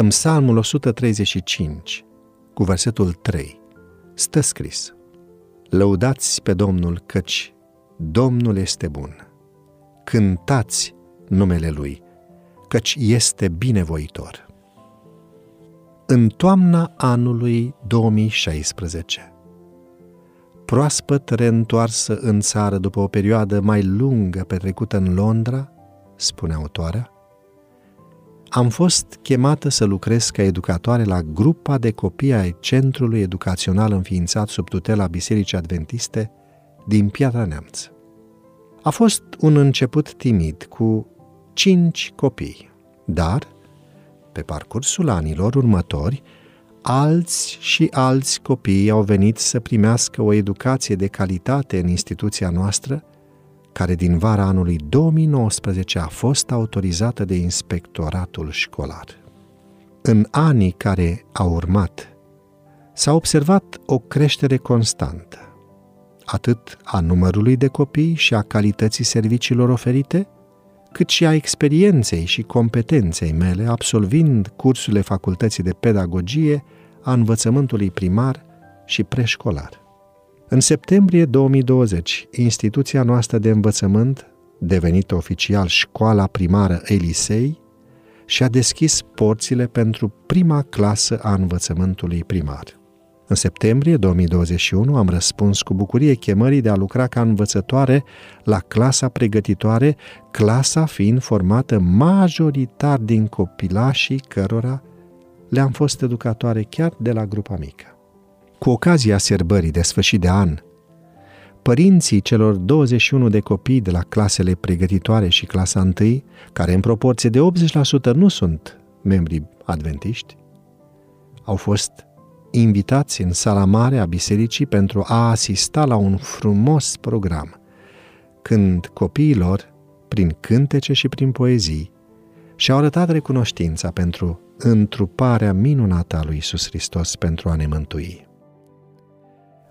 În Psalmul 135, cu versetul 3, stă scris Lăudați pe Domnul căci Domnul este bun. Cântați numele Lui, căci este binevoitor. În toamna anului 2016, proaspăt reîntoarsă în țară după o perioadă mai lungă petrecută în Londra, spune autoarea, am fost chemată să lucrez ca educatoare la grupa de copii ai Centrului Educațional înființat sub tutela Bisericii Adventiste din Piatra Neamț. A fost un început timid cu cinci copii, dar, pe parcursul anilor următori, alți și alți copii au venit să primească o educație de calitate în instituția noastră care din vara anului 2019 a fost autorizată de inspectoratul școlar. În anii care au urmat, s-a observat o creștere constantă, atât a numărului de copii și a calității serviciilor oferite, cât și a experienței și competenței mele absolvind cursurile facultății de pedagogie a învățământului primar și preșcolar. În septembrie 2020, instituția noastră de învățământ, devenită oficial școala primară Elisei, și-a deschis porțile pentru prima clasă a învățământului primar. În septembrie 2021 am răspuns cu bucurie chemării de a lucra ca învățătoare la clasa pregătitoare, clasa fiind formată majoritar din copilașii cărora le-am fost educatoare chiar de la grupa mică. Cu ocazia sărbării de sfârșit de an, părinții celor 21 de copii de la clasele pregătitoare și clasa 1, care în proporție de 80% nu sunt membri adventiști, au fost invitați în sala mare a bisericii pentru a asista la un frumos program, când copiilor, prin cântece și prin poezii, și-au arătat recunoștința pentru întruparea minunată a lui Isus Hristos pentru a ne mântui.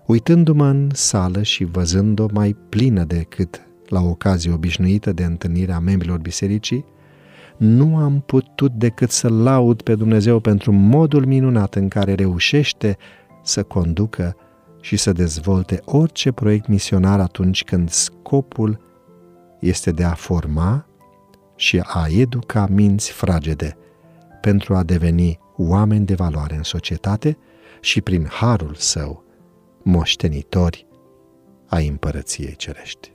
Uitându-mă în sală și văzând-o mai plină decât la ocazie obișnuită de întâlnire a membrilor bisericii, nu am putut decât să laud pe Dumnezeu pentru modul minunat în care reușește să conducă și să dezvolte orice proiect misionar atunci când scopul este de a forma și a educa minți fragede pentru a deveni oameni de valoare în societate și prin harul său moștenitori ai împărăției cerești.